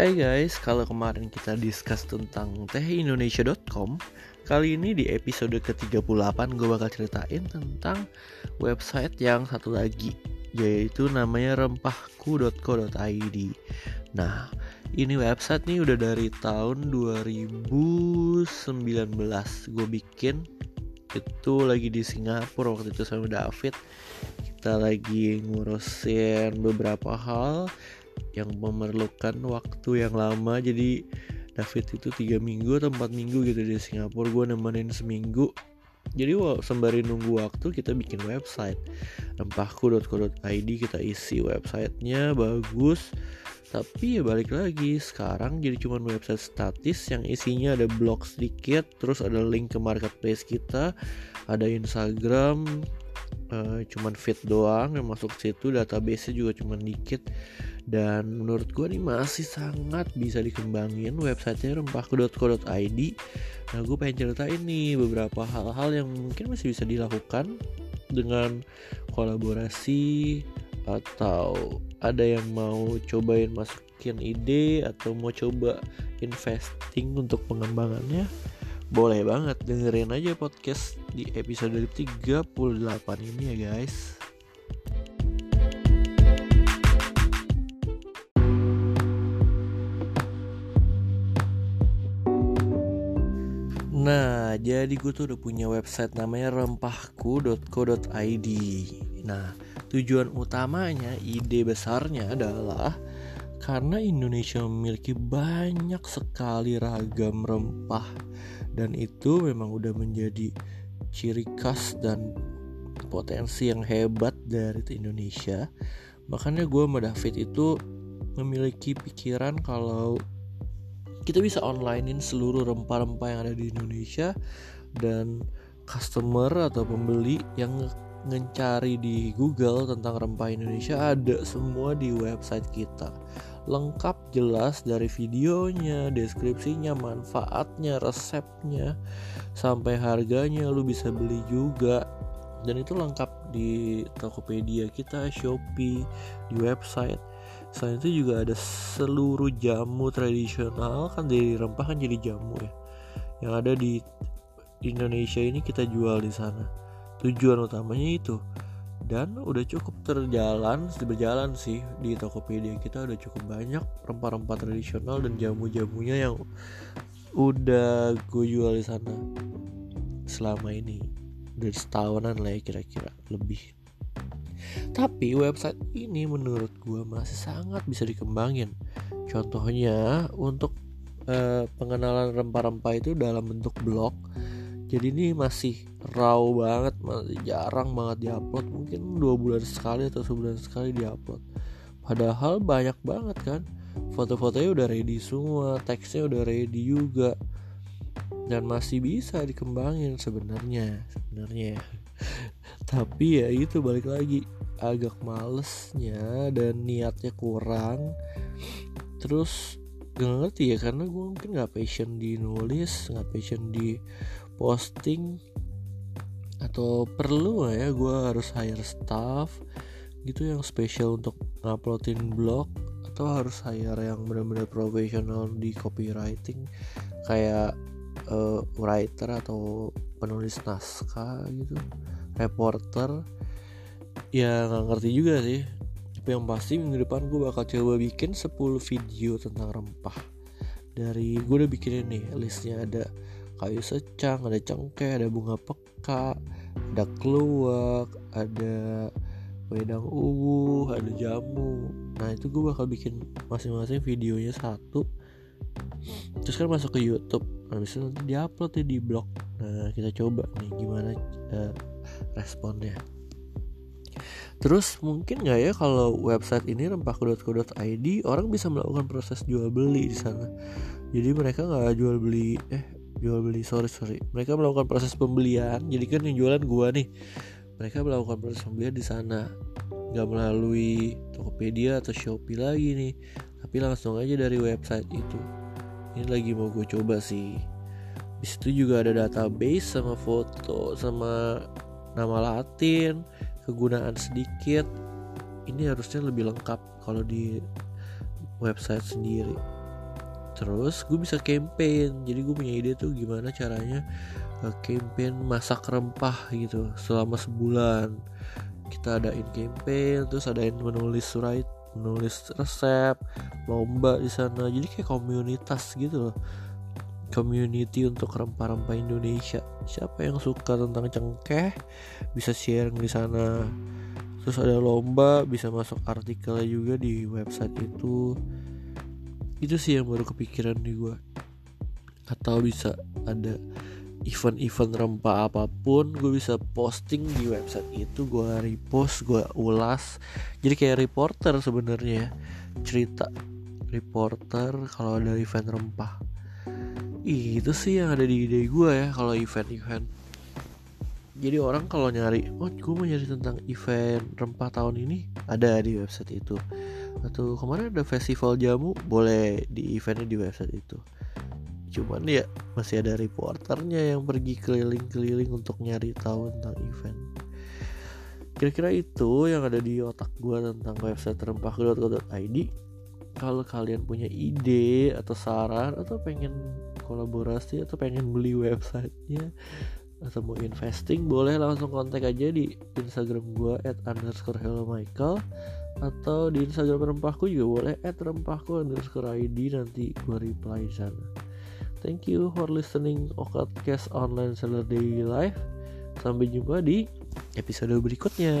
Hai guys, kalau kemarin kita discuss tentang tehindonesia.com Kali ini di episode ke-38 gue bakal ceritain tentang website yang satu lagi Yaitu namanya rempahku.co.id Nah, ini website nih udah dari tahun 2019 Gue bikin itu lagi di Singapura waktu itu sama David. Kita lagi ngurusin beberapa hal yang memerlukan waktu yang lama. Jadi David itu tiga minggu atau empat minggu gitu di Singapura gue nemenin seminggu. Jadi sembari nunggu waktu kita bikin website. Rempahku.co.id kita isi websitenya bagus. Tapi ya balik lagi sekarang jadi cuma website statis yang isinya ada blog sedikit terus ada link ke marketplace kita ada Instagram uh, cuman feed doang yang masuk situ database juga cuman dikit. Dan menurut gue nih masih sangat bisa dikembangin websitenya rempahku.co.id nah gue pengen ceritain nih beberapa hal-hal yang mungkin masih bisa dilakukan dengan kolaborasi atau ada yang mau cobain masukin ide atau mau coba investing untuk pengembangannya? Boleh banget dengerin aja podcast di episode 38 ini ya guys Nah, jadi gue tuh udah punya website namanya rempahku.co.id. Nah, tujuan utamanya, ide besarnya adalah karena Indonesia memiliki banyak sekali ragam rempah dan itu memang udah menjadi ciri khas dan potensi yang hebat dari Indonesia. Makanya gue sama David itu memiliki pikiran kalau kita bisa onlinein seluruh rempah-rempah yang ada di Indonesia dan customer atau pembeli yang ngencari di Google tentang rempah Indonesia ada semua di website kita lengkap jelas dari videonya, deskripsinya, manfaatnya, resepnya, sampai harganya lu bisa beli juga. Dan itu lengkap di Tokopedia kita, Shopee, di website. Selain itu juga ada seluruh jamu tradisional kan dari rempah kan jadi jamu ya. Yang ada di Indonesia ini kita jual di sana. Tujuan utamanya itu. Dan udah cukup terjalan, berjalan sih di Tokopedia kita udah cukup banyak rempah-rempah tradisional dan jamu-jamunya yang udah gue jual di sana selama ini udah setahunan lah ya kira-kira lebih tapi website ini menurut gue masih sangat bisa dikembangin. Contohnya untuk eh, pengenalan rempah-rempah itu dalam bentuk blog. Jadi ini masih raw banget, masih jarang banget diupload. Mungkin dua bulan sekali atau sebulan sekali diupload. Padahal banyak banget kan. Foto-fotonya udah ready semua, teksnya udah ready juga. Dan masih bisa dikembangin sebenarnya, sebenarnya. Tapi ya itu balik lagi agak malesnya dan niatnya kurang terus gak ngerti ya karena gue mungkin gak passion di nulis gak passion di posting atau perlu gak ya gue harus hire staff gitu yang spesial untuk nguploadin blog atau harus hire yang benar-benar profesional di copywriting kayak uh, writer atau penulis naskah gitu reporter ya nggak ngerti juga sih. Tapi yang pasti minggu depan gue bakal coba bikin 10 video tentang rempah. Dari gue udah bikin ini listnya ada kayu secang ada cengkeh ada bunga peka ada keluak ada wedang uwu ada jamu. Nah itu gue bakal bikin masing-masing videonya satu. Terus kan masuk ke YouTube. Habis itu nanti diupload ya di blog nah kita coba nih gimana uh, responnya. Terus mungkin nggak ya kalau website ini rempahku.co.id orang bisa melakukan proses jual beli di sana. Jadi mereka nggak jual beli eh jual beli sorry sorry. Mereka melakukan proses pembelian. Jadi kan yang jualan gua nih. Mereka melakukan proses pembelian di sana. Nggak melalui Tokopedia atau Shopee lagi nih. Tapi langsung aja dari website itu. Ini lagi mau gue coba sih. Di situ juga ada database sama foto sama nama Latin kegunaan sedikit. Ini harusnya lebih lengkap kalau di website sendiri terus gue bisa campaign. Jadi gue punya ide tuh gimana caranya uh, campaign masak rempah gitu selama sebulan. Kita adain campaign terus adain menulis surat menulis resep lomba di sana. Jadi kayak komunitas gitu loh. Community untuk rempah-rempah Indonesia. Siapa yang suka tentang cengkeh bisa share di sana. Terus ada lomba bisa masuk artikelnya juga di website itu itu sih yang baru kepikiran di gue atau bisa ada event-event rempah apa pun gue bisa posting di website itu gue repost gue ulas. Jadi kayak reporter sebenarnya cerita reporter kalau ada event rempah. Itu sih yang ada di ide gue ya kalau event-event. Jadi orang kalau nyari oh gue mau nyari tentang event rempah tahun ini ada di website itu atau kemarin ada festival jamu boleh di eventnya di website itu. Cuman ya masih ada reporternya yang pergi keliling-keliling untuk nyari tahu tentang event. Kira-kira itu yang ada di otak gue tentang website rempah.co.id kalau kalian punya ide atau saran atau pengen kolaborasi atau pengen beli websitenya atau mau investing boleh langsung kontak aja di instagram gue at underscore hello michael atau di instagram rempahku juga boleh at rempahku underscore id nanti gue reply sana Thank you for listening Okatcast Online Seller Daily Life. Sampai jumpa di episode berikutnya.